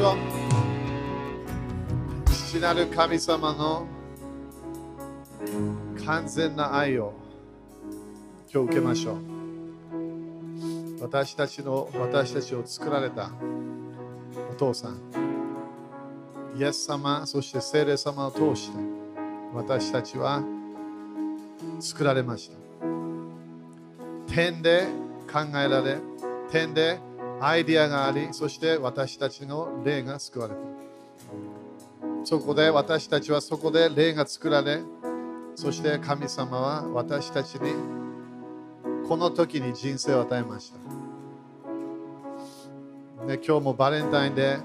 しょう。父なる神様の完全な愛を今日受けましょう。私たちの私たちを作られたお父さんイエス様そして聖霊様を通して私たちは作られました。点で考えられ点でアイディアがありそして私たちの霊が救われたそこで私たちはそこで霊が作られそして神様は私たちにこの時に人生を与えました。ね、今日もバレンタインで、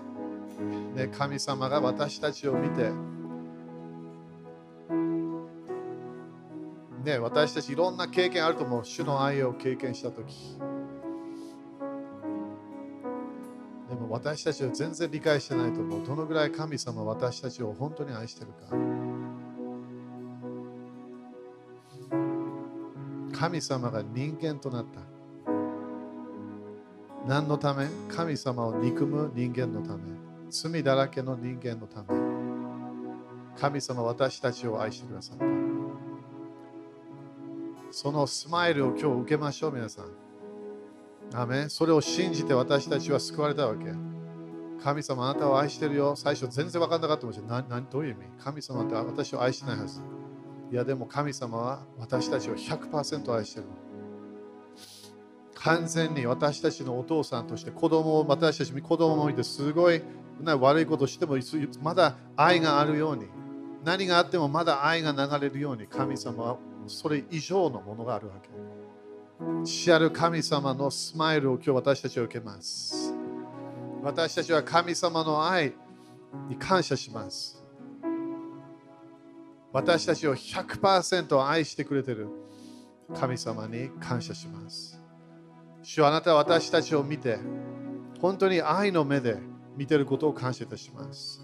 ね、神様が私たちを見て、ね、私たちいろんな経験あると思う。主の愛を経験した時。でも私たちは全然理解してないと思う。どのぐらい神様私たちを本当に愛してるか。神様が人間となった。何のため？神様を憎む人間のため。罪だらけの人間のため。神様私たちを愛してくださった。そのスマイルを今日受けましょう、皆さん。アメそれを信じて私たちは救われたわけ。神様あなたを愛してるよ。最初全然分かんなかったもしれない。何どういう意味？神様って私を愛してないはず。いやでも神様は私たちを100%愛してる。完全に私たちのお父さんとして子供を私たちに子供もいてすごい悪いことしてもまだ愛があるように何があってもまだ愛が流れるように神様はそれ以上のものがあるわけ。父ある神様のスマイルを今日私たちは受けます。私たちは神様の愛に感謝します。私たちを100%愛してくれている神様に感謝します。主あなたは私たちを見て、本当に愛の目で見てることを感謝いたします。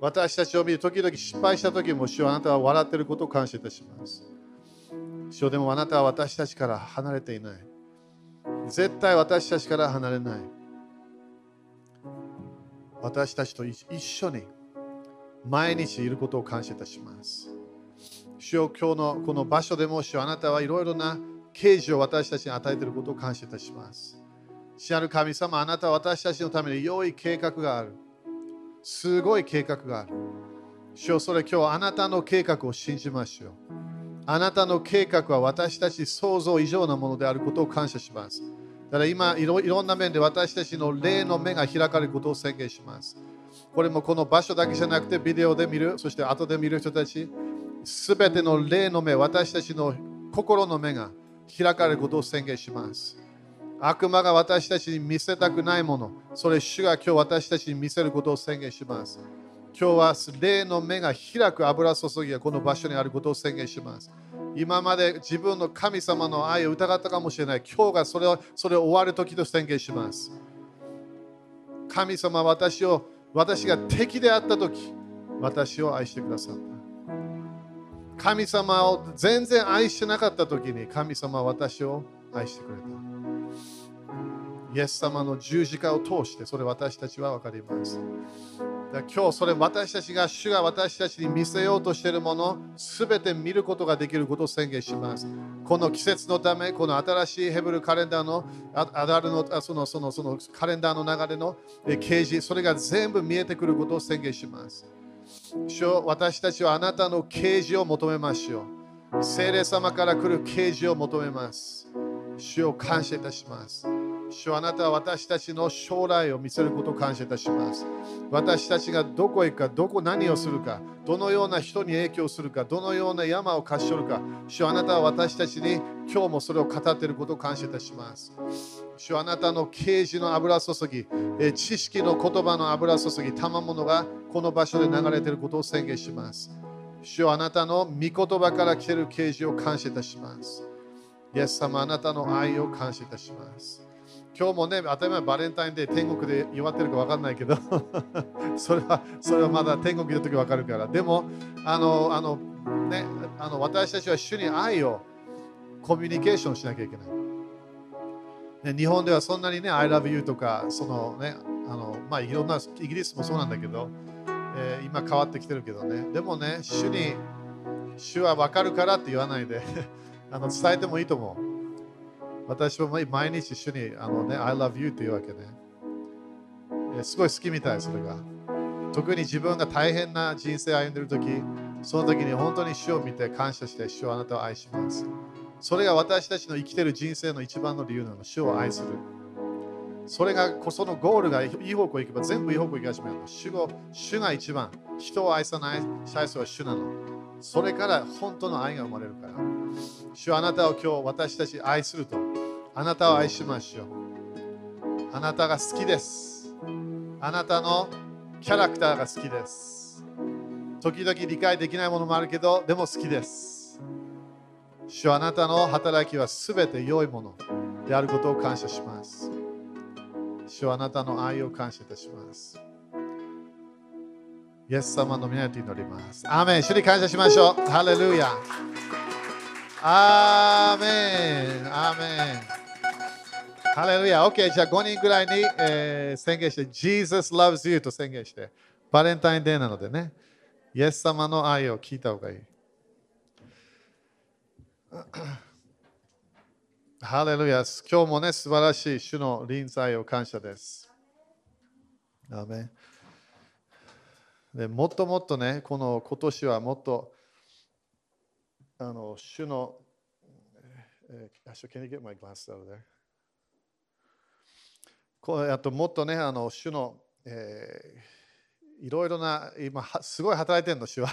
私たちを見て、時々失敗した時も、主はあなたは笑っていることを感謝いたします。主でもあなたは私たちから離れていない。絶対私たちから離れない。私たちと一緒に毎日いることを感謝いたします。主よ今日のこの場所でも主あなたはいろいろな啓示を私たちに与えていることを感謝いたします。主なる神様、あなたは私たちのために良い計画がある。すごい計画がある。主よそれ今日あなたの計画を信じましょう。あなたの計画は私たち想像以上のものであることを感謝します。だから今いろいろんな面で私たちの霊の目が開かれることを宣言します。これもこの場所だけじゃなくてビデオで見る、そして後で見る人たち、すべての霊の目、私たちの心の目が開かれることを宣言します。悪魔が私たちに見せたくないもの、それ主が今日私たちに見せることを宣言します。今日は霊の目が開く油注ぎがこの場所にあることを宣言します。今まで自分の神様の愛を疑ったかもしれない。今日がそれをそれを終わる時と宣言します。神様私を私が敵であった時、私を愛してくださった。神様を全然愛してなかった時に神様は私を愛してくれた。イエス様の十字架を通してそれ私たちは分かります。今日それ私たちが主が私たちに見せようとしているものすべて見ることができることを宣言します。この季節のため、この新しいヘブルカレンダーのアダルのそのそのそのカレンダーの流れの掲示、それが全部見えてくることを宣言します。主私たちはあなたの啓示を求めましょう。聖霊様から来る啓示を求めます。主を感謝いたします。主あなたは私たちの将来を見せることを感謝いたします。私たちがどこへ行くか、どこ何をするか、どのような人に影響するか、どのような山を貸し取るか、主あなたは私たちに今日もそれを語っていることを感謝いたします。主あなたの啓示の油注ぎ、知識の言葉の油注ぎ、賜物がこの場所で流れていることを宣言します。主あなたの御言葉から来ている啓示を感謝いたします。イエス様、あなたの愛を感謝いたします。今日もね、当たり前バレンタインデー天国で祝ってるか分かんないけど それは、それはまだ天国にいるとき分かるから。でも、あの、あの、ね、あの私たちは主に愛をコミュニケーションしなきゃいけない。ね、日本ではそんなにね、I love you とか、そのね、あのまあ、いろんなイギリスもそうなんだけど、えー、今変わってきてるけどね。でもね、主に、主は分かるからって言わないで あの伝えてもいいと思う。私は毎日主にあの、ね、I love you って言うわけね。すごい好きみたい、それが。特に自分が大変な人生を歩んでいるとき、その時に本当に主を見て感謝して、主はあなたを愛します。それが私たちの生きてる人生の一番の理由なの。主を愛する。それが、そのゴールがいい方向行けば全部いい方向行き始めるの。主が主が一番。人を愛さない最初は主なの。それから本当の愛が生まれるから。主はあなたを今日私たち愛すると。あなたを愛しましょう。あなたが好きです。あなたのキャラクターが好きです。時々理解できないものもあるけど、でも好きです。主あなたの働きはすべて良いものであることを感謝します。主あなたの愛を感謝いたします。イエス様の皆に祈ります。アーメン。主に感謝しましょう。ハレルヤ。アーメン。アーメン。ハレルヤ。OK。じゃあ5人ぐらいに、えー、宣言して、Jesus loves you と宣言して、バレンタインデーなのでね、イエス様の愛を聞いた方がいい。ハレルヤ今日もね、素晴らしい主の臨在を感謝です。アメでもっともっとね、この今年はもっとあの主の、えー、Can you get my glass out of there? こうやっともっとね、あの主の、えー、いろいろな、今、すごい働いてるの、主は。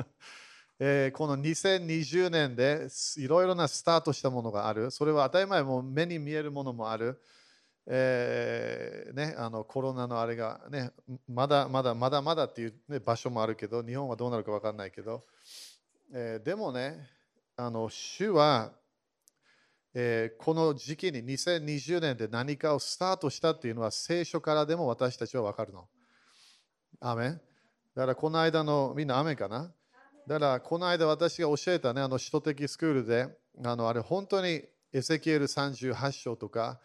えー、この2020年でいろいろなスタートしたものがある。それは当たり前も目に見えるものもある。えーね、あのコロナのあれが、ね、まだまだまだまだっていう、ね、場所もあるけど、日本はどうなるか分かんないけど、えー、でもね、あの主は、えー、この時期に2020年で何かをスタートしたっていうのは聖書からでも私たちは分かるの。アメだからこの間のみんな雨かな？だからこの間私が教えたね、あの首都的スクールで、あのあれ本当にエセキエル38章とか、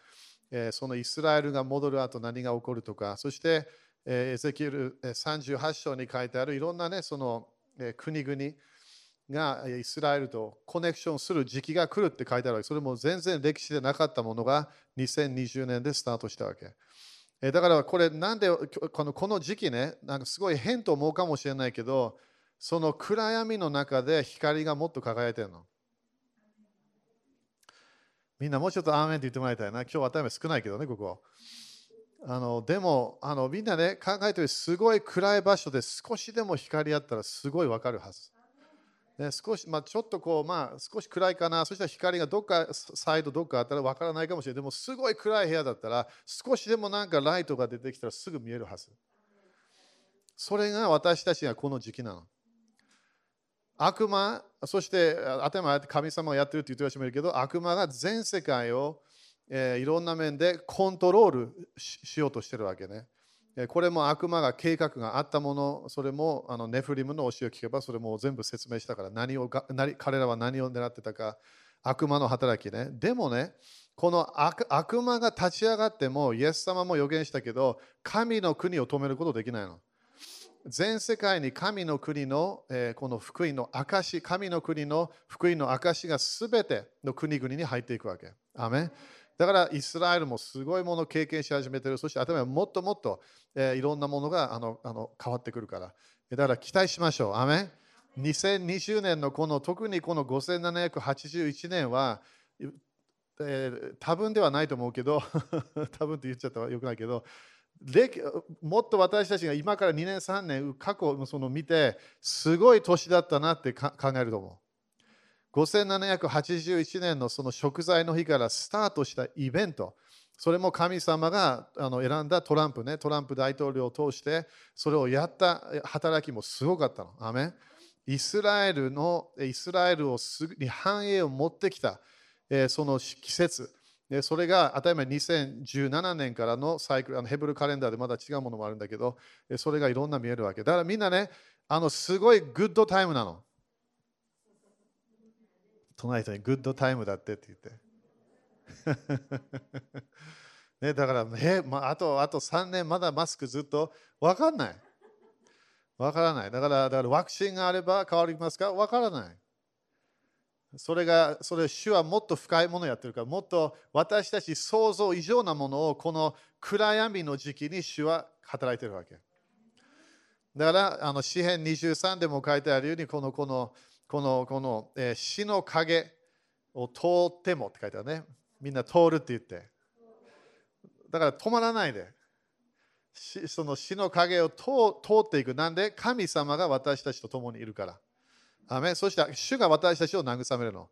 えー、そのイスラエルが戻る後何が起こるとか、そして、えー、エセキエル38章に書いてあるいろんなね、その、えー、国々がイスラエルとコネクションする時期が来るって書いてあるわけ。それも全然歴史でなかったものが2020年でスタートしたわけ。だからこれなんでこのこの時期ね、なんかすごい変と思うかもしれないけど、その暗闇の中で光がもっと輝いてるの。みんなもうちょっとアーメンって言ってもらいたいな。今日はたり少ないけどね、ここ。あのでもあの、みんなね、考えてるすごい暗い場所で少しでも光あったらすごいわかるはず。ね、少し、まあ、ちょっとこう、まあ、少し暗いかな、そしたら光がどっか、サイドどっかあったらわからないかもしれない。でも、すごい暗い部屋だったら、少しでもなんかライトが出てきたらすぐ見えるはず。それが私たちがこの時期なの。悪魔、そして頭て神様がやってるって言ってらっしゃるけど、悪魔が全世界を、えー、いろんな面でコントロールしようとしてるわけね。これも悪魔が計画があったもの、それもあのネフリムの教えを聞けば、それも全部説明したから何を何、彼らは何を狙ってたか、悪魔の働きね。でもね、この悪魔が立ち上がっても、イエス様も予言したけど、神の国を止めることできないの。全世界に神の国の、えー、この福音の証、神の国の福音の証がすべての国々に入っていくわけ。アメだからイスラエルもすごいものを経験し始めている。そして頭はもっともっと、えー、いろんなものがあのあの変わってくるから。だから期待しましょう。アメ2020年のこの特にこの5781年は、えー、多分ではないと思うけど 多分って言っちゃったらよくないけどもっと私たちが今から2年3年過去のその見てすごい年だったなって考えると思う5781年のその食材の日からスタートしたイベント。それも神様があの選んだトランプねトランプ大統領を通してそれをやった働きもすごかったの。アメイスラエルのイスラエルをすぐに繁栄を持ってきた、え、その季節。でそれが当たり前2017年からのサイクルあのヘブルカレンダーでまだ違うものもあるんだけどそれがいろんな見えるわけ。だからみんなねあのすごいグッドタイムなの。隣人にグッドタイムだってって言ってね、だから、えまあ、とあと3年まだマスクずっと分かんない。分からない。だからだからワクチンがあれば変わりますか分からない。それが、それ、主はもっと深いものをやってるから、もっと私たち想像以上なものをこの暗闇の時期に主は働いてるわけ。だから、あの詩編23でも書いてあるように、この、この、この、この、えー、死の影を通ってもって書いてあるね。みんな通るって言って。だから止まらないで。その死の影を通っていく。なんで？神様が私たちと共にいるから。アメそして主が私たちを慰めるの。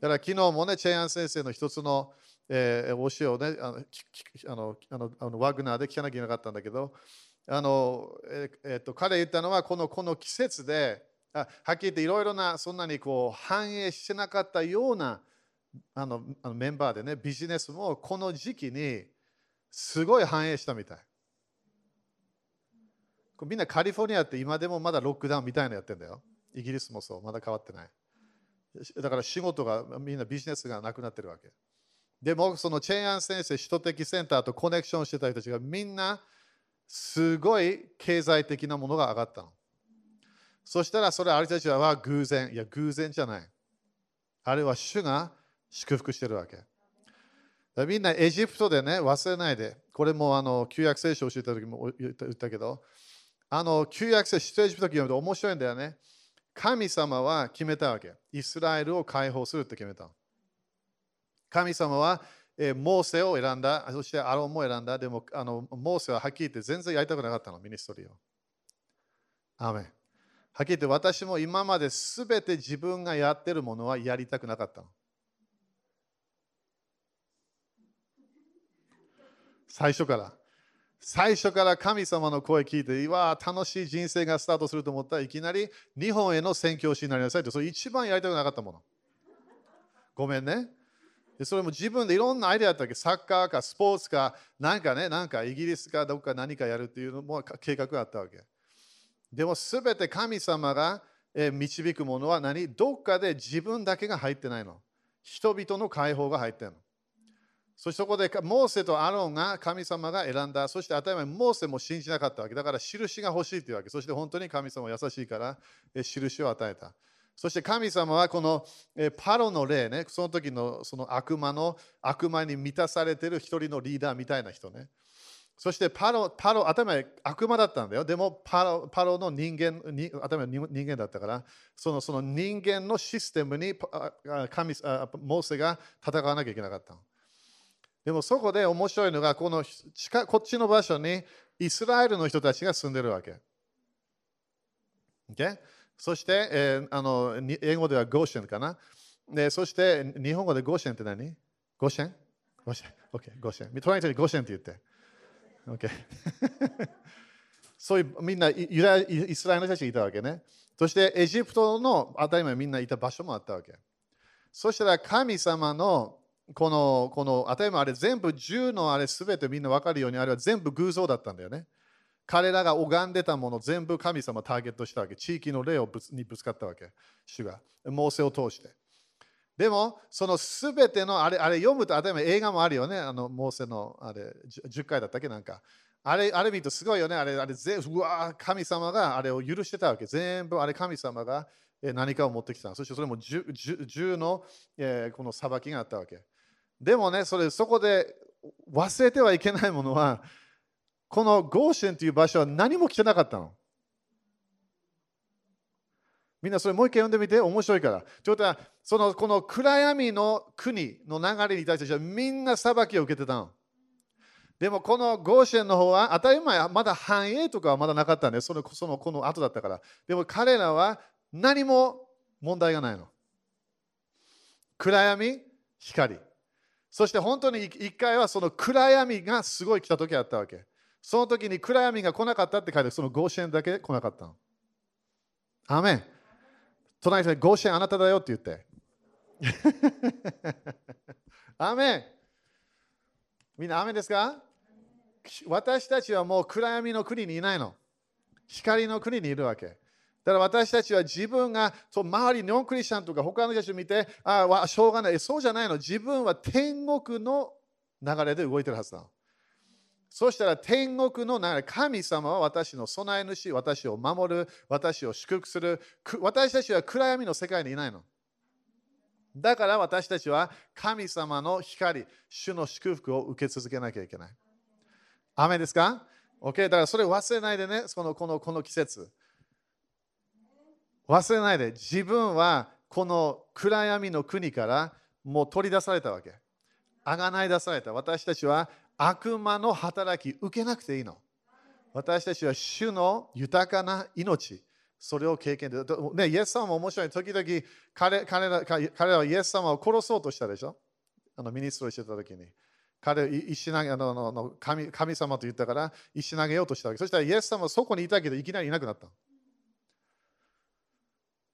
だから昨日もね、チェイアン先生の一つの、えー、教えをねあのあのあのワグナーで聞かなきゃいけなかったんだけど、あのええー、と彼言ったのはこのこの季節で、はっきり言っていろいろなそんなにこう反映してなかったようなあのあのメンバーでね、ビジネスもこの時期にすごい反映したみたい。みんなカリフォルニアって今でもまだロックダウンみたいなのやってんだよ。イギリスもそう、まだ変わってない。だから仕事が、みんなビジネスがなくなってるわけ。でも、そのチェイアン先生、首都的センターとコネクションしてた人たちがみんなすごい経済的なものが上がったの。そしたら、それあれたちは偶然。いや、偶然じゃない。あれは主が祝福してるわけ。みんなエジプトでね、忘れないで。これもあの旧約聖書を教えた時も言ったけど、あの旧約聖書、出エジプト読むと面白いんだよね。神様は決めたわけ。イスラエルを解放するって決めた。神様は、え、モーセを選んだ、そしてアロンも選んだ。でも、あのモーセははっきり言って全然やりたくなかったの、ミニストリーを。アメはっきり言って私も今まで全て自分がやってるものはやりたくなかったの。最初から。最初から神様の声聞いて、わ楽しい人生がスタートすると思ったらいきなり日本への宣教師になりなさいって、それ一番やりたくなかったもの。ごめんね。それも自分でいろんなアイデアあったわけ。サッカーかスポーツか、なんかね、なんかイギリスかどっか何かやるっていうのも計画があったわけ。でもすべて神様が導くものは何？どっかで自分だけが入ってないの。人々の解放が入ってるの。そしてそこでモーセとアロンが神様が選んだ。そして当たり前、モーセも信じなかったわけ。だから印が欲しいというわけ。そして本当に神様は優しいから印を与えた。そして神様はこのパロの霊ね、その時のその悪魔の悪魔に満たされている一人のリーダーみたいな人ね。そしてパロ、パロ、頭悪魔だったんだよ。でもパロパロの人間、頭人間だったから、そのその人間のシステムに神モーセが戦わなきゃいけなかったでもそこで面白いのが、この近こっちの場所にイスラエルの人たちが住んでるわけ。Okay? そして、えー、あの英語ではゴーシェンかな？でそして日本語でゴーシェンって何？ゴーシェン？ゴーシェン？OK、ゴーシェン。トライトにゴーシェンって言って。OK そういうみんなユダイスラエルの人たちがいたわけね。そしてエジプトの当たり前みんないた場所もあったわけ。そしたら神様のこの、この、当たり前あれ全部10のあれすべてみんな分かるようにあれは全部偶像だったんだよね。彼らが拝んでたもの全部神様ターゲットしたわけ。地域の霊をぶつにぶつかったわけ。主が。モーセを通して。でも、そのすべてのあれ、あれ読むと当たり前映画もあるよね。あの、モーセのあれ、10回だったっけ？なんか。あれ、あれ見るとすごいよね。あれ、あれ全うわ神様があれを許してたわけ。全部あれ神様が何かを持ってきた。そしてそれも 10, 10, の、えー、この裁きがあったわけ。でもね、それそこで忘れてはいけないものは、このゴーシェンという場所は何も来てなかったの。みんなそれもう一回読んでみて、面白いから。ちょっとそのこの暗闇の国の流れに対してみんな裁きを受けてたの。でもこのゴーシェンの方は当たり前、まだ繁栄とかはまだなかったんで、そのそのこの後だったから。でも彼らは何も問題がないの。暗闇、光。そして本当に一回はその暗闇がすごい来た時あったわけ。その時に暗闇が来なかったって書いてそのゴーシェンだけ来なかったの。アメン。隣にゴーシェンあなただよって言って。アメン。みんなアメンですか？私たちはもう暗闇の国にいないの。光の国にいるわけ。だから私たちは自分がそう周りノンクリスチャンとか他の人たちを見て、ああ、しょうがない。そうじゃないの。自分は天国の流れで動いてるはずなの。そしたら天国の、神様は私の備え主、私を守る、私を祝福する。私たちは暗闇の世界にいないの。だから私たちは神様の光、主の祝福を受け続けなきゃいけない。雨ですか ?OK。だからそれ忘れないでね、そのこのこの季節。忘れないで、自分はこの暗闇の国からもう取り出されたわけ。あがない出された。私たちは悪魔の働き受けなくていいの。私たちは主の豊かな命、それを経験で。ね、イエス様も面白い。時々彼彼ら彼らはイエス様を殺そうとしたでしょあのミニストリーしてた時に。彼石投げあのの神神様と言ったから石投げようとしたわけ。そしたらイエス様はそこにいたけどいきなりいなくなった。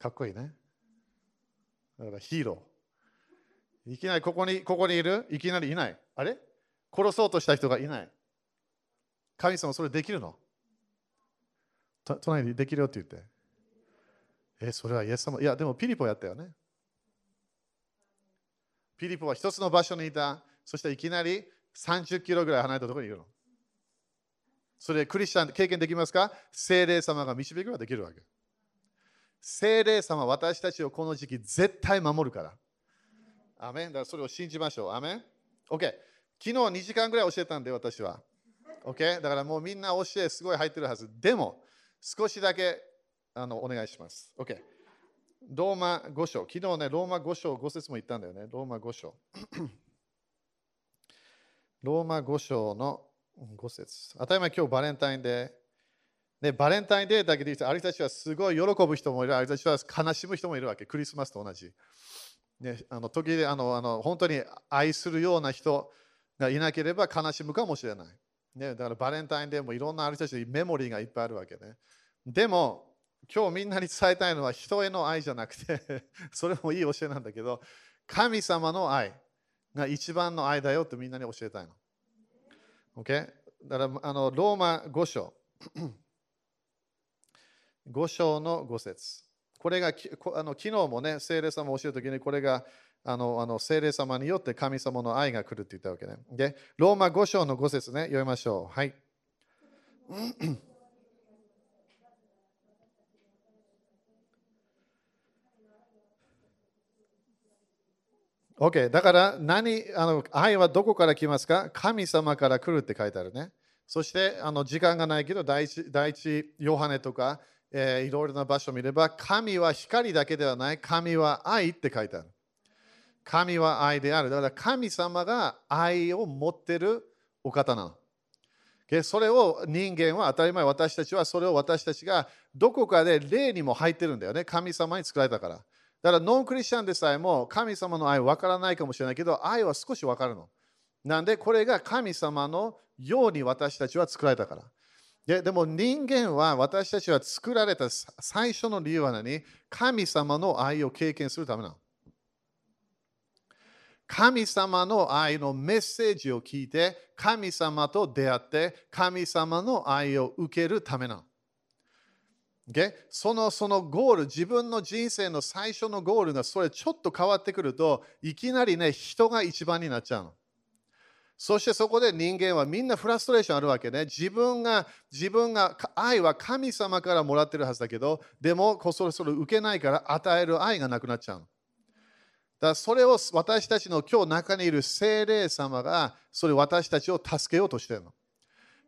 かっこいいね。だからヒーロー。いきなりここにここにいる？いきなりいない。あれ？殺そうとした人がいない。神様それできるの？隣にできるよって言って。え、それはイエス様？いや、でもピリポやったよね。ピリポは一つの場所にいた。そしていきなり30キロぐらい離れたところにいるの。それクリスチャン経験できますか？精霊様が導くはできるわけ。精霊様は私たちをこの時期絶対守るから。アメンだからそれを信じましょう。アメン ?OK。昨日2時間ぐらい教えたんで、私は。OK? だからもうみんな教えすごい入ってるはず。でも、少しだけあのお願いします。OK？ローマ5章。昨日ね、ローマ5章5節も言ったんだよね。ローマ5章。ローマ5章の5節当たり前今日バレンタインデー。ね、バレンタインデーだけで言うと、あれたちはすごい喜ぶ人もいる、あれたちは悲しむ人もいるわけ。クリスマスと同じ。ね、あの時であのあの本当に愛するような人がいなければ悲しむかもしれない。ね、だからバレンタインデーもいろんなある人たちメモリーがいっぱいあるわけね。でも、今日みんなに伝えたいのは人への愛じゃなくて それもいい教えなんだけど、神様の愛が一番の愛だよってみんなに教えたいの。OK? だからあのローマ5章。5章の5節これがあの昨日もね、聖霊様を教えるときにこれがあのあの聖霊様によって神様の愛が来るって言ったわけね。で、ローマ5章の5節ね、読みましょう。はい。OK、だから何あの愛はどこから来ますか？神様から来るって書いてあるね。そしてあの時間がないけど第一第一ヨハネとか、えー、いろいろな場所を見れば神は光だけではない神は愛って書いてある。神は愛である。だから神様が愛を持ってるお方なの。それを人間は当たり前、私たちはそれを私たちがどこかで霊にも入ってるんだよね。神様に作られたから。だからノンクリスチャンでさえも神様の愛わからないかもしれないけど、愛は少しわかるの。なんでこれが神様のように私たちは作られたから。ででも人間は私たちは作られた最初の理由は何？神様の愛を経験するためなの。神様の愛のメッセージを聞いて、神様と出会って、神様の愛を受けるためなの。Okay? そのそのゴール、自分の人生の最初のゴールがそれちょっと変わってくると、いきなりね、人が一番になっちゃうの。そしてそこで人間はみんなフラストレーションあるわけね。自分が、自分が愛は神様からもらってるはずだけど、でもそろそろ受けないから与える愛がなくなっちゃうの。だそれを私たちの今日中にいる精霊様がそれ私たちを助けようとしているの。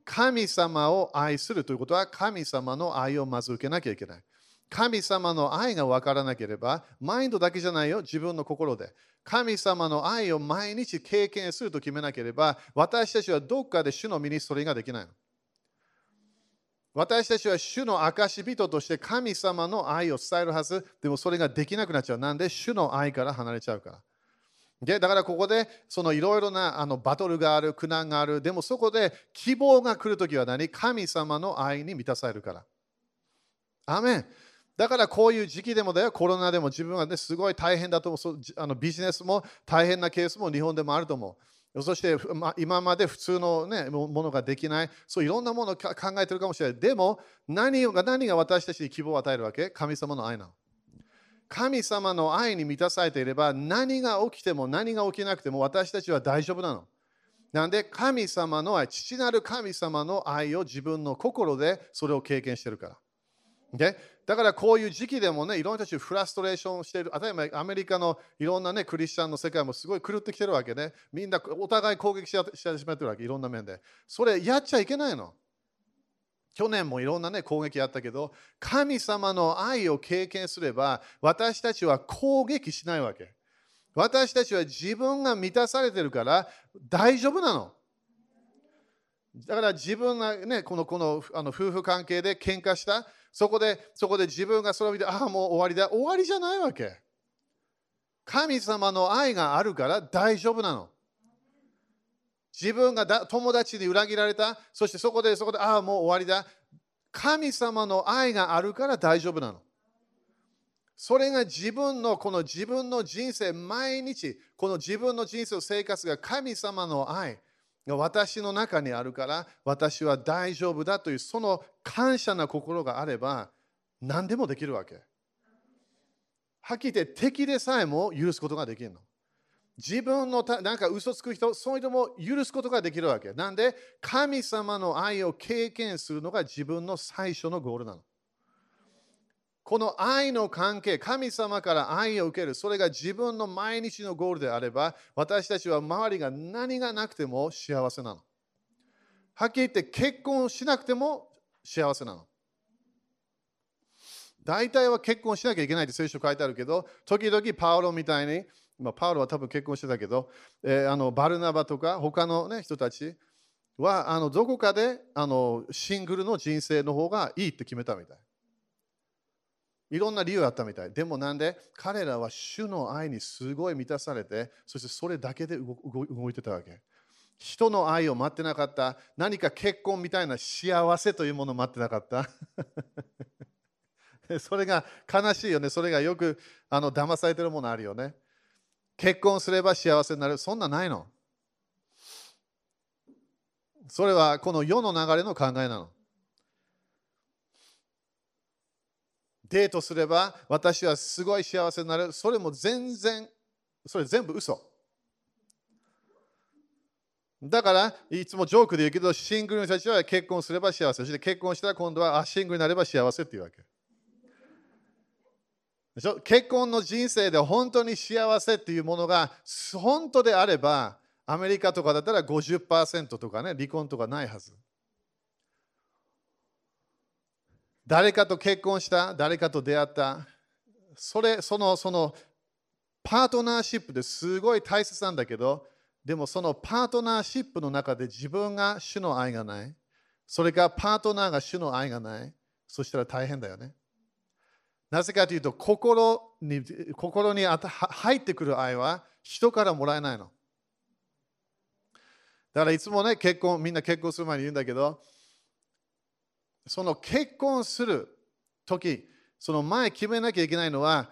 神様を愛するということは神様の愛をまず受けなきゃいけない。神様の愛が分からなければ、マインドだけじゃないよ、自分の心で。神様の愛を毎日経験すると決めなければ、私たちはどっかで主のミニストリーができないの。私たちは主の証人として神様の愛を伝えるはず。でもそれができなくなっちゃう。なんで主の愛から離れちゃうから。でだからここでそのいろいろなあのバトルがある、苦難がある。でもそこで希望が来るときは何？神様の愛に満たされるから。アメンだからこういう時期でもだよ、コロナでも自分は、ね、すごい大変だと思う。あのビジネスも大変なケースも日本でもあると思う。そして、今まで普通の、ね、ものができない、そういろんなものを考えているかもしれない。でも何が、何が私たちに希望を与えるわけ？神様の愛なの。神様の愛に満たされていれば、何が起きても何が起きなくても私たちは大丈夫なの。なんで神様の愛、父なる神様の愛を自分の心でそれを経験しているから。でだからこういう時期でもね、いろんな人たちフラストレーションしている。例えばアメリカのいろんなね、クリスチャンの世界もすごい狂ってきてるわけね。みんなお互い攻撃し始めてるわけ、いろんな面で。それやっちゃいけないの。去年もいろんな、ね、攻撃あったけど、神様の愛を経験すれば、私たちは攻撃しないわけ。私たちは自分が満たされてるから大丈夫なの。だから自分がね、このこのあの夫婦関係で喧嘩した、そこでそこで自分がそれを見て、ああ、もう終わりだ。終わりじゃないわけ。神様の愛があるから大丈夫なの。自分がだ友達に裏切られた、そしてそこでそこで、ああ、もう終わりだ。神様の愛があるから大丈夫なの。それが自分のこの自分の人生、毎日、この自分の人生生活が神様の愛が私の中にあるから、私は大丈夫だというその感謝な心があれば、何でもできるわけ。はっきり言って敵でさえも許すことができるの。自分のたなんか嘘つく人、そういうのも許すことができるわけ。なんで、神様の愛を経験するのが自分の最初のゴールなの。この愛の関係、神様から愛を受ける、それが自分の毎日のゴールであれば、私たちは周りが何がなくても幸せなの。はっきり言って結婚しなくても幸せなの。大体は結婚しなきゃいけないって聖書書いてあるけど、時々パウロみたいに、まあ、パウロは多分結婚してたけど、えー、あのバルナバとか他の、ね、人たちはあのどこかであのシングルの人生の方がいいって決めたみたい。いろんな理由あったみたい。でもなんで彼らは主の愛にすごい満たされて、そしてそれだけで動いてたわけ。人の愛を待ってなかった。何か結婚みたいな幸せというものを待ってなかった。それが悲しいよね。それがよくあの騙されてるものあるよね。結婚すれば幸せになる。そんなないの。それはこの世の流れの考えなの。デートすれば私はすごい幸せになる。それも全然、それ全部嘘。だから、いつもジョークで言うけど、シングルの人たちは結婚すれば幸せ。そして結婚したら今度はあシングルになれば幸せっていうわけ。結婚の人生で本当に幸せっていうものが本当であれば、アメリカとかだったら50%とかね、離婚とかないはず。誰かと結婚した、誰かと出会った、それ、その、その、パートナーシップですごい大切なんだけど、でもそのパートナーシップの中で自分が主の愛がない、それからパートナーが主の愛がない、そしたら大変だよね。なぜかというと、心に心に入ってくる愛は人からもらえないの。だからいつもね、結婚、みんな結婚する前に言うんだけど、その結婚する時その前決めなきゃいけないのは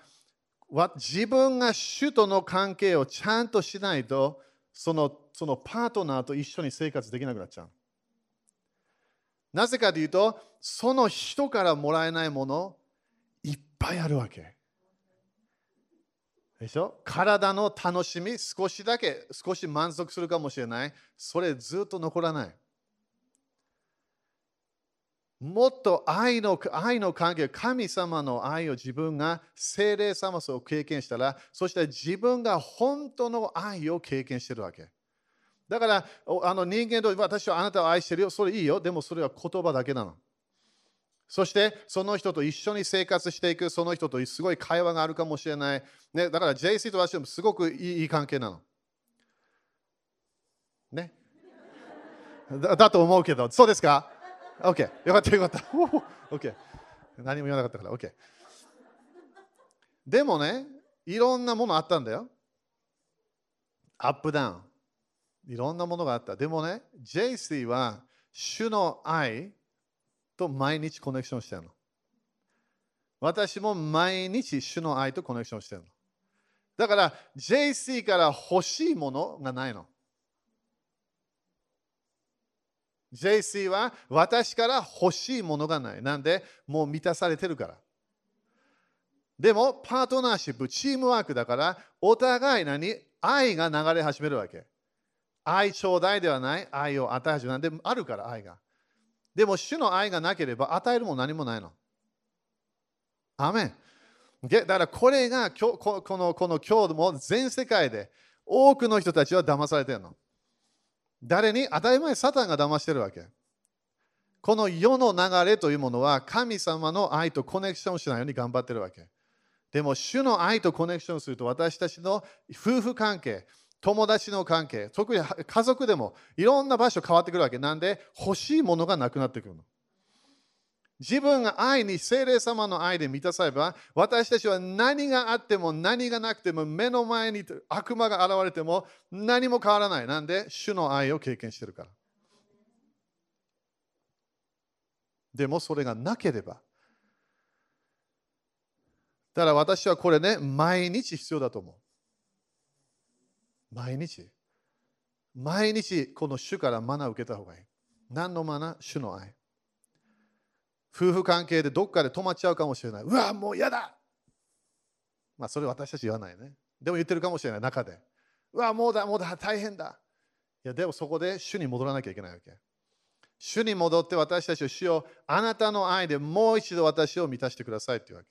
自分が主との関係をちゃんとしないとそのそのパートナーと一緒に生活できなくなっちゃう。なぜかというとその人からもらえないものいっぱいあるわけ。でしょ？体の楽しみ少しだけ少し満足するかもしれないそれずっと残らない。もっと愛の愛の関係、神様の愛を自分が精霊様を経験したら、そして自分が本当の愛を経験してるわけ。だから、あの人間と私はあなたを愛してるよ、それいいよ、でもそれは言葉だけなの。そしてその人と一緒に生活していく、その人とすごい会話があるかもしれない。ね、だから JC と私もすごくいい関係なの。ねだ。だと思うけど、そうですか？OK。よかったよかった。OK。何も言わなかったから OK。でもね、いろんなものあったんだよ。アップダウン。いろんなものがあった。でもね、JC は主の愛と毎日コネクションしてるの。私も毎日主の愛とコネクションしてるの。だから JC から欲しいものがないの。JC は私から欲しいものがない。なんで、もう満たされてるから。でも、パートナーシップ、チームワークだから、お互い何愛が流れ始めるわけ。愛ちょうだいではない、愛を与えるなんであるから愛が。でも主の愛がなければ与えるも何もないの。アメン。だからこれがこのこのこの今日も全世界で多くの人たちは騙されてるの。誰に？当たり前サタンが騙してるわけ。この世の流れというものは神様の愛とコネクションしないように頑張ってるわけ。でも主の愛とコネクションすると私たちの夫婦関係、友達の関係、特に家族でもいろんな場所変わってくるわけ。なんで欲しいものがなくなってくるの。自分が愛に、精霊様の愛で満たされば、私たちは何があっても何がなくても目の前に悪魔が現れても何も変わらない。なんで？主の愛を経験してるから。でもそれがなければ。だから私はこれね、毎日必要だと思う。毎日。毎日この主からマナを受けた方がいい。何のマナー？主の愛。夫婦関係でどっかで止まっちゃうかもしれない。うわ、もう嫌だまあ、それ私たち言わないね。でも言ってるかもしれない、中で。うわ、もうだ、もうだ、大変だ。いや、でもそこで主に戻らなきゃいけないわけ。主に戻って私たちを主よあなたの愛でもう一度私を満たしてくださいっていうわけ。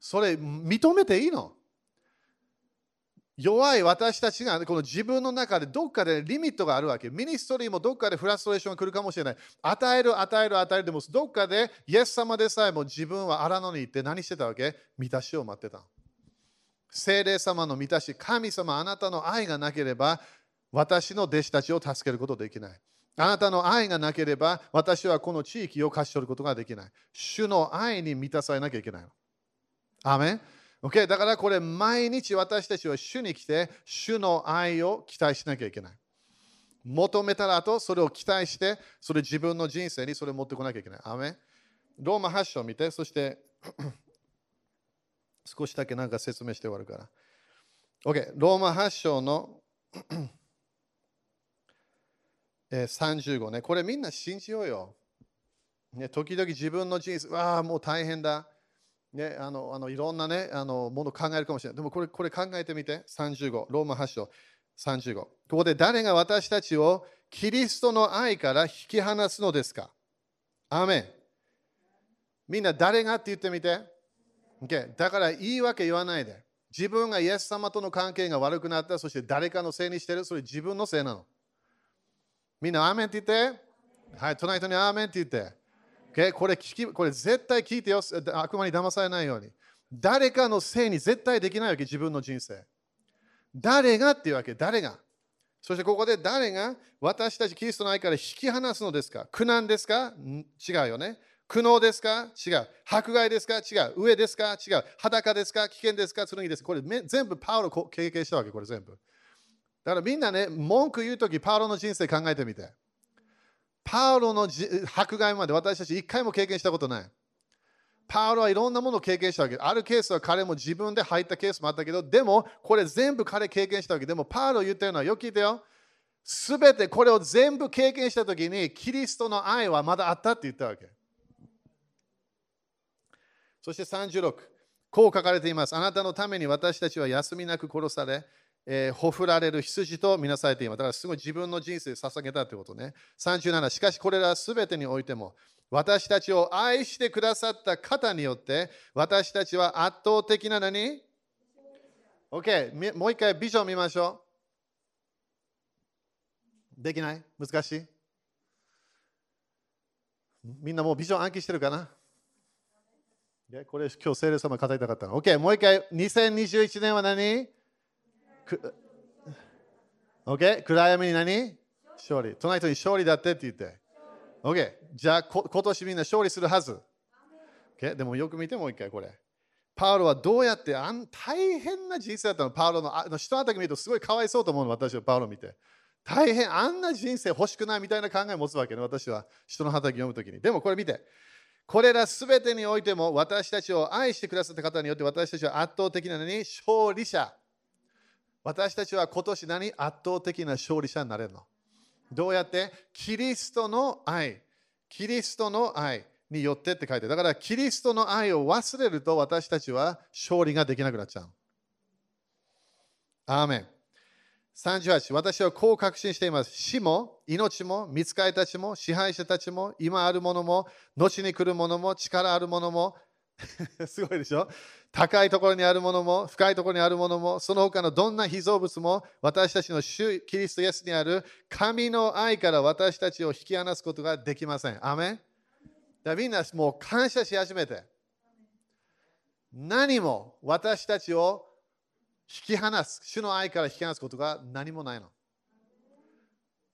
それ認めていいの？弱い私たちがこの自分の中でどっかでリミットがあるわけ。ミニストリーもどっかでフラストレーションが来るかもしれない。与える、与える、与えるでもどっかでイエス様でさえも自分は荒野に行って何してたわけ？満たしを待ってた。精霊様の満たし、神様あなたの愛がなければ私の弟子たちを助けることできない。あなたの愛がなければ私はこの地域を勝ち取ることができない。主の愛に満たされなきゃいけない。アメン Okay? だからこれ毎日私たちは主に来て主の愛を期待しなきゃいけない。求めたらとそれを期待してそれ自分の人生にそれを持ってこなきゃいけない。アメローマ8章を見てそして 少しだけなんか説明して終わるから。OK、ローマ8章の 35ね。これみんな信じようよ。ね、時々自分の人生、わあ、もう大変だ。ね、あのあのいろんな、ね、あのものを考えるかもしれない。でもこれこれ考えてみて。35、ローマ8章35。ここで誰が私たちをキリストの愛から引き離すのですか？アメン。みんな誰がって言ってみて。Okay、だから言い訳言わないで。自分がイエス様との関係が悪くなった、そして誰かのせいにしてる、それ自分のせいなの。みんな、アーメンって言って。はい、隣人にアーメンって言って。Okay? これ聞きこれ絶対聞いてよ。悪魔に騙されないように。誰かのせいに絶対できないわけ、自分の人生。誰がっていうわけ、誰が。そしてここで誰が私たちキリストの愛から引き離すのですか？苦難ですか？違うよね。苦悩ですか？違う。迫害ですか？違う。上ですか？違う。裸ですか？危険ですか？剣ですか？これ全部パウロ経験したわけ、これ全部。だからみんなね、文句言うとき、パウロの人生考えてみて。パウロの迫害まで私たち一回も経験したことない。パウロはいろんなものを経験したわけ。あるケースは彼も自分で入ったケースもあったけど、でもこれ全部彼経験したわけ。でもパウロ言ったような、よく聞いてよ。すべてこれを全部経験したときに、キリストの愛はまだあったって言ったわけ。そして36、こう書かれています。あなたのために私たちは休みなく殺され、えー、ほふられる羊とみなされています。だからすごい自分の人生捧げたということね。37、しかしこれらすべてにおいても、私たちを愛してくださった方によって、私たちは圧倒的な何 ?OK、もう一回ビジョン見ましょう。できない？難しい？みんなもうビジョン暗記してるかな？これ今日聖霊様語りたかったの。OK、もう一回、2021年は何？?OK、暗闇に何？勝利。隣人に勝利だってって言って。OK、じゃあ今年みんな勝利するはず。OK、でもよく見てもう一回これ。パウロはどうやってあん大変な人生だったの？パウロのあの人の時見るとすごいかわいそうと思うの私はパウロ見て。大変あんな人生欲しくないみたいな考えを持つわけね私は人の畑読むときに。でもこれ見て。これらすべてにおいても私たちを愛してくださった方によって私たちは圧倒的なのに勝利者。私たちは今年何圧倒的な勝利者になれるの？どうやって？キリストの愛。キリストの愛によってって書いてだからキリストの愛を忘れると私たちは勝利ができなくなっちゃう。アーメン。38私はこう確信しています。死も、命も、見つかりたちも、支配者たちも、今あるものも、後に来るものも、力あるものも、すごいでしょ？高いところにあるものも、深いところにあるものも、その他のどんな被造物も、私たちの主キリストイエスにある神の愛から私たちを引き離すことができません。アメンだみんなもう感謝し始めて。何も私たちを引き離す、主の愛から引き離すことが何もないの。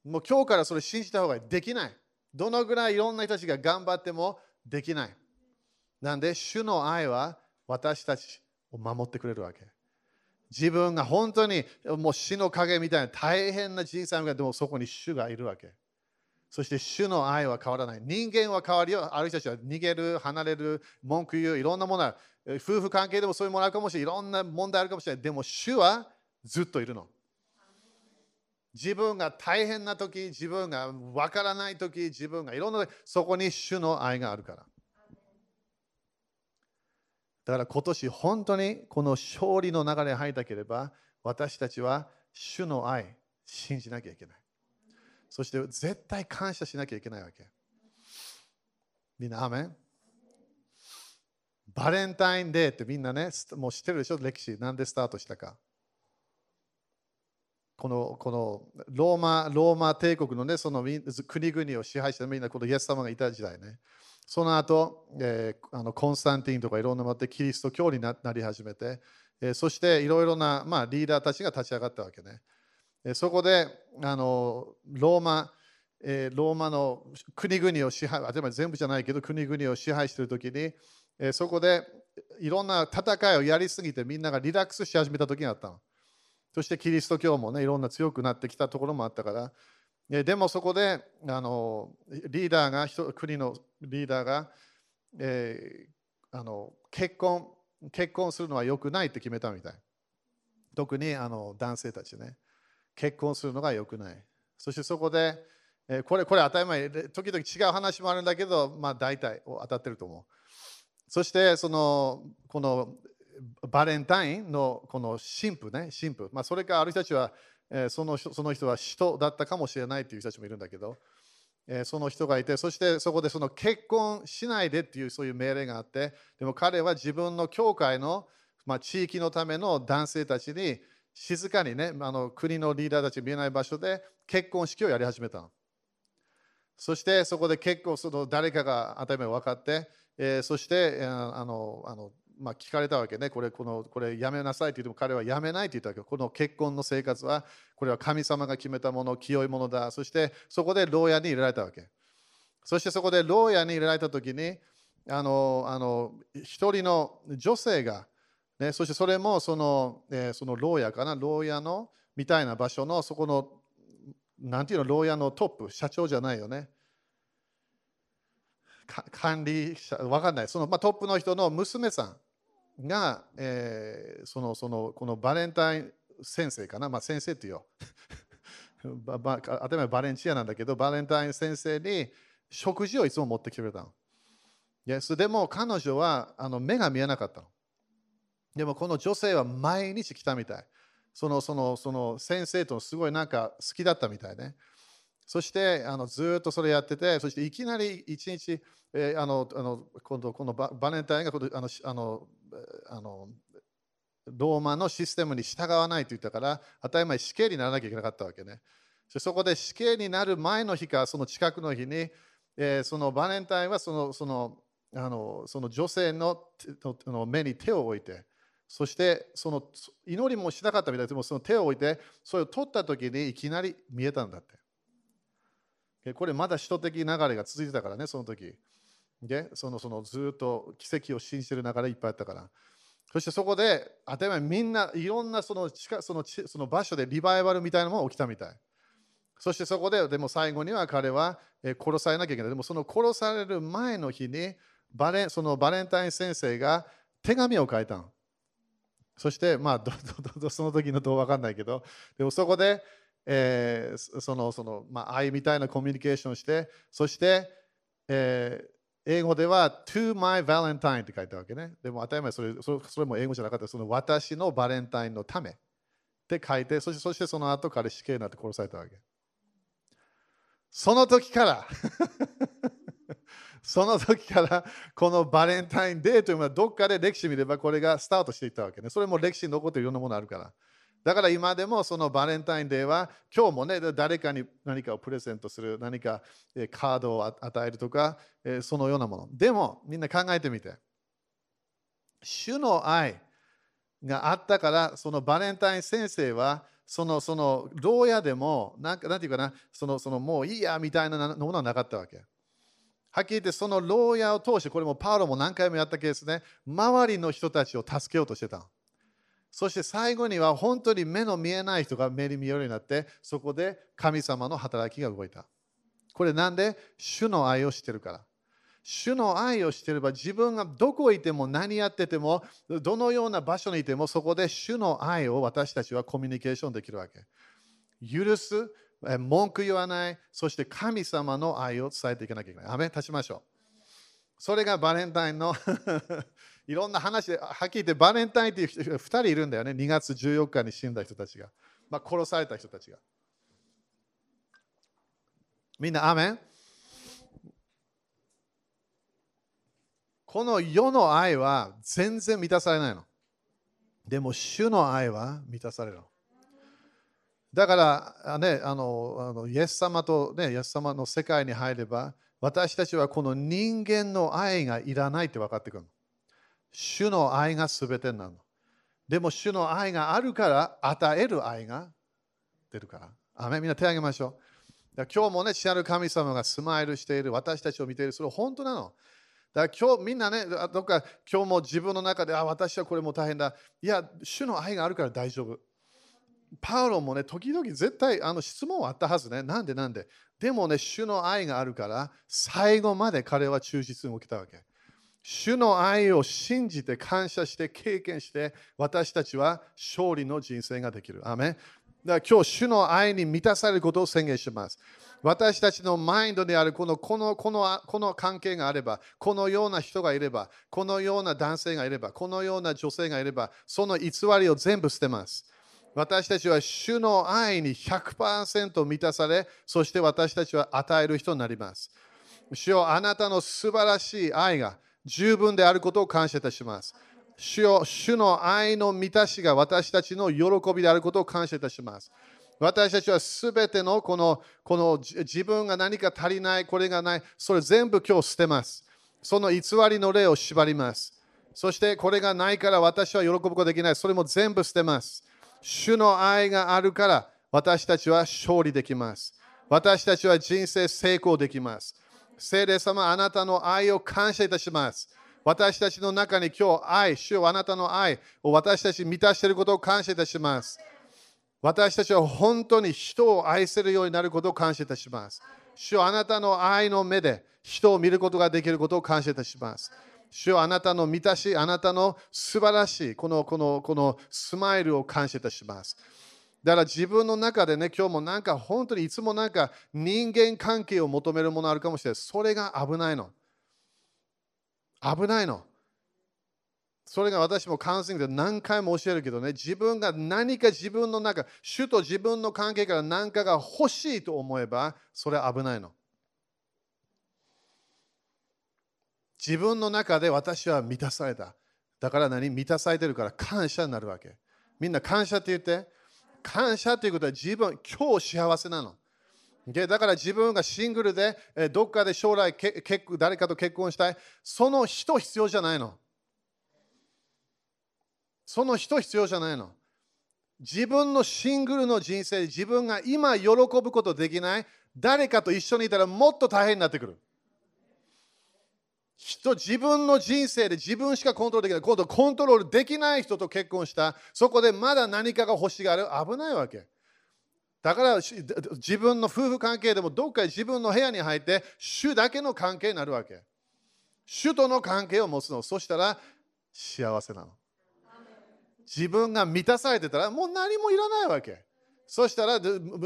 もう今日からそれ信じた方が。できない。どのぐらいいろんな人たちが頑張ってもできない。なんで、主の愛は私たちを守ってくれるわけ。自分が本当にもう死の影みたいな大変な人生がでもそこに主がいるわけ。そして主の愛は変わらない。人間は変わるよ。ある人たちは逃げる、離れる、文句言う、いろんなものある。夫婦関係でもそういうものあるかもしれない。いろんな問題あるかもしれない。でも主はずっといるの。自分が大変な時、自分がわからない時、自分がいろんなそこに主の愛があるから。だから今年本当にこの勝利の流れに入りたければ、私たちは主の愛、信じなきゃいけない。そして絶対感謝しなきゃいけないわけ。みんな、アメンバレンタインデーってみんなね、もう知ってるでしょ、歴史。なんでスタートしたか。このこのローマローマ帝国の,、ね、その国々を支配したみんなこのイエス様がいた時代ね。その後、えー、あのコンスタンティンとかいろんなものでキリスト教になり始めて、えー、そしていろいろな、まあ、リーダーたちが立ち上がったわけね。えー、そこであのローマ、えー、ローマの国々を支配、あま全部じゃないけど国々を支配しているときに、えー、そこでいろんな戦いをやりすぎてみんながリラックスし始めた時があったの。そしてキリスト教もね、いろんな強くなってきたところもあったから、でもそこであのリーダーが、国のリーダーが、えー、あの結婚結婚するのは良くないって決めたみたい。特にあの男性たちね。結婚するのが良くない。そしてそこで、えー、これこれ当たり前、時々違う話もあるんだけど、まあ大体当たってると思う。そしてそのこのバレンタインのこの神父ね、神父。まあ、それかある人たちはえそのその人は人だったかもしれないという人たちもいるんだけど、えその人がいて、そしてそこでその結婚しないでっていうそういう命令があって、でも彼は自分の教会の、まあ、地域のための男性たちに静かにね、あの国のリーダーたち見えない場所で結婚式をやり始めたそしてそこで結構その誰かが当たり前分かって、え、そして、あのあのまあ、聞かれたわけね、これこのこれやめなさいって言っても彼はやめないって言ったわけこの結婚の生活はこれは神様が決めたもの、清いものだ。そしてそこで牢屋に入れられたわけ。そしてそこで牢屋に入れられたときに、あのあの一人の女性が、ね、そしてそれもその,、えー、その牢屋かな、牢屋のみたいな場所のそこの、なんていうの、牢屋のトップ、社長じゃないよね。管理者、わかんない。その、まあ、トップの人の娘さん。が、えー、そのそのこのバレンタイン先生かな、まあ、先生ってよ。ばば当たり前バレンチアなんだけど、バレンタイン先生に食事をいつも持ってきてくれたの。Yes、でも彼女はあの目が見えなかったの。でもこの女性は毎日来たみたい。そのそのその先生とすごいなんか好きだったみたいね。そしてあのずっとそれやってて、そしていきなり一日、えー、あのあの今度このババレンタインがあのあのあのローマのシステムに従わないと言ったから、当たり前死刑にならなきゃいけなかったわけね。そこで死刑になる前の日か、その近くの日に、えー、そのバレンタインはそのそのあのその女性のの目に手を置いて、そしてその祈りもしなかったみたいでもその手を置いて、それを取った時にいきなり見えたんだって。これまだ首都的流れが続いてたからね、その時。でそのそのずっと奇跡を信じてる中でいっぱいあったから。そしてそこで、当たり前みんないろんなその近そのその場所でリバイバルみたいなのも起きたみたい。そしてそこで、でも最後には彼は殺されなきゃいけない。でもその殺される前の日にバレそのバレンタイン先生が手紙を書いたの。そして、まあ、どどどその時のどう分かんないけど、でもそこで、えー、そのその、まあ、愛みたいなコミュニケーションして、そして、えー英語では to my valentine って書いてあるわけね。でも当たり前それそれも英語じゃなかったその私のバレンタインのため。って書いて、そしてそしてその後彼死刑になって殺されたわけ。その時から その時からこのバレンタインデーというのはどっかで歴史見ればこれがスタートしていったわけね。それも歴史に残っているようなものあるから。だから今でもそのバレンタインデーは今日もね誰かに何かをプレゼントする何かカードを与えるとかそのようなもの。でもみんな考えてみて。主の愛があったからそのバレンタイン先生はそのその牢屋でもなんなんていうかなそのそのもういいやみたいなものはなかったわけ。はっきり言ってその牢屋を通してこれもパウロも何回もやったケースね周りの人たちを助けようとしてたの。そして最後には本当に目の見えない人が目に見えるようになってそこで神様の働きが動いた。これなんで？主の愛をしてるから。主の愛をしてれば自分がどこいても何やっててもどのような場所にいてもそこで主の愛を私たちはコミュニケーションできるわけ。許す、文句言わない、そして神様の愛を伝えていかなきゃいけない。アメ立ちましょう。それがバレンタインの いろんな話で、はっきり言ってバレンタインっていう人2人いるんだよね。2月14日に死んだ人たちが。まあ、殺された人たちが。みんな、アメン？この世の愛は全然満たされないの。でも、主の愛は満たされるの。だからね、あのあのイエス様と、ね、イエス様の世界に入れば、私たちはこの人間の愛がいらないって分かってくるの。主の愛が全てなの。でも、主の愛があるから、与える愛が出るから。あめみんな手を挙げましょう。今日もね、知らる神様がスマイルしている、私たちを見ている、それ本当なの。だから今日みんなね、どっか今日も自分の中で、あ、私はこれも大変だ。いや、主の愛があるから大丈夫。パウロもね、時々絶対あの質問はあったはずね。なんでなんででもね、主の愛があるから、最後まで彼は忠実に起きたわけ。主の愛を信じて感謝して経験して私たちは勝利の人生ができる。アメだから今日主の愛に満たされることを宣言します。私たちのマインドであるこのこのこのこの関係があれば、このような人がいれば、このような男性がいれば、このような女性がいれば、その偽りを全部捨てます。私たちは主の愛に100%満たされ、そして私たちは与える人になります。主よあなたの素晴らしい愛が十分であることを感謝いたします。主よ主の愛の満たしが私たちの喜びであることを感謝いたします。私たちはすべてのこのこの自分が何か足りない、これがない、それ全部今日捨てます。その偽りの霊を縛ります。そしてこれがないから私は喜ぶことができない。それも全部捨てます。主の愛があるから私たちは勝利できます。私たちは人生成功できます。聖霊様、あなたの愛を感謝いたします。私たちの中に今日愛、主よあなたの愛を私たち満たしていることを感謝いたします。私たちは本当に人を愛せるようになることを感謝いたします。主よあなたの愛の目で人を見ることができることを感謝いたします。主よあなたの満たし、あなたの素晴らしいこのこのこのスマイルを感謝いたします。だから自分の中でね、今日もなんか本当にいつもなんか人間関係を求めるものあるかもしれない。それが危ないの。危ないの。それが私もカウンセリングで何回も教えるけどね、自分が何か自分の中、主と自分の関係から何かが欲しいと思えば、それは危ないの。自分の中で私は満たされた。だから何？満たされてるから感謝になるわけ。みんな感謝って言って。感謝ということは自分、今日幸せなの。だから自分がシングルでどっかで将来誰かと結婚したい。その人必要じゃないの。その人必要じゃないの。自分のシングルの人生自分が今喜ぶことできない誰かと一緒にいたらもっと大変になってくる。人自分の人生で自分しかコントロールできない今度コントロールできない人と結婚した。そこでまだ何かが欲しがる。危ないわけ。だから自分の夫婦関係でもどっか自分の部屋に入って主だけの関係になるわけ。主との関係を持つの。そしたら幸せなの。自分が満たされてたらもう何もいらないわけ。そしたら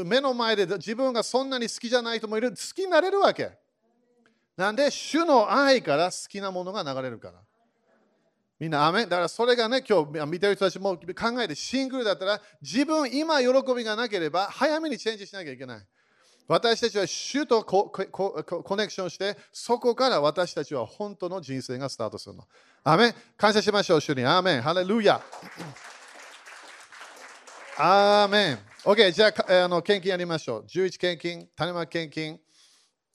目の前で自分がそんなに好きじゃない人もいる。好きになれるわけ。なんで主の愛から好きなものが流れるから。みんな、アメだからそれがね、今日見てる人たちも考えて、シングルだったら、自分、今、喜びがなければ、早めにチェンジしなきゃいけない。私たちは主とココネクションして、そこから私たちは本当の人生がスタートするの。アメン感謝しましょう、主に。アメンハレルヤアーメン OK、じゃあ、あの献金やりましょう。11献金、種まき献金。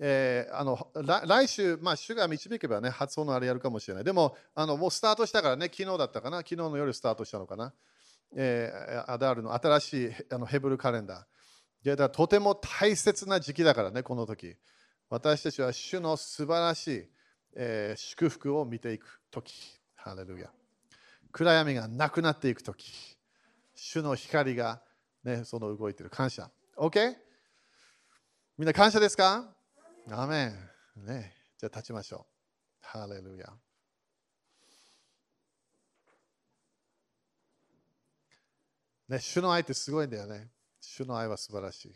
えー、あの来週、まあ、主が導けばね、発音のあれやるかもしれない。でも、あのもうスタートしたからね、昨日だったかな、昨日の夜スタートしたのかな。えー、アダールの新しいあのヘブルカレンダー。いやだとても大切な時期だからね、この時。私たちは主の素晴らしい、えー、祝福を見ていく時。ハレルヤ。暗闇がなくなっていく時。主の光が、ね、その動いている。感謝。OK? みんな感謝ですか？アメン。ね、じゃあ立ちましょう。ハレルヤ。ね、主の愛ってすごいんだよね。主の愛は素晴らしい。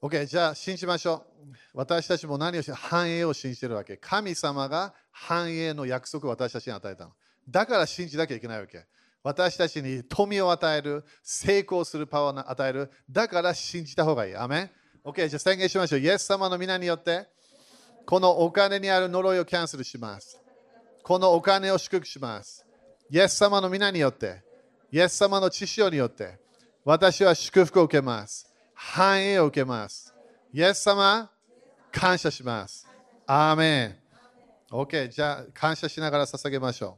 OK、じゃあ信じましょう。私たちも何をし繁栄を信じてるわけ。神様が繁栄の約束を私たちに与えたの。だから信じなきゃいけないわけ。私たちに富を与える、成功するパワーを与える。だから信じた方がいい。アメン OK、じゃあ宣言しましょう。イエス様の皆によって、このお金にある呪いをキャンセルします。このお金を祝福します。イエス様の皆によって、イエス様の知識によって、私は祝福を受けます。繁栄を受けます。イエス様、感謝します。アーメン。OK、じゃあ感謝しながら捧げましょう。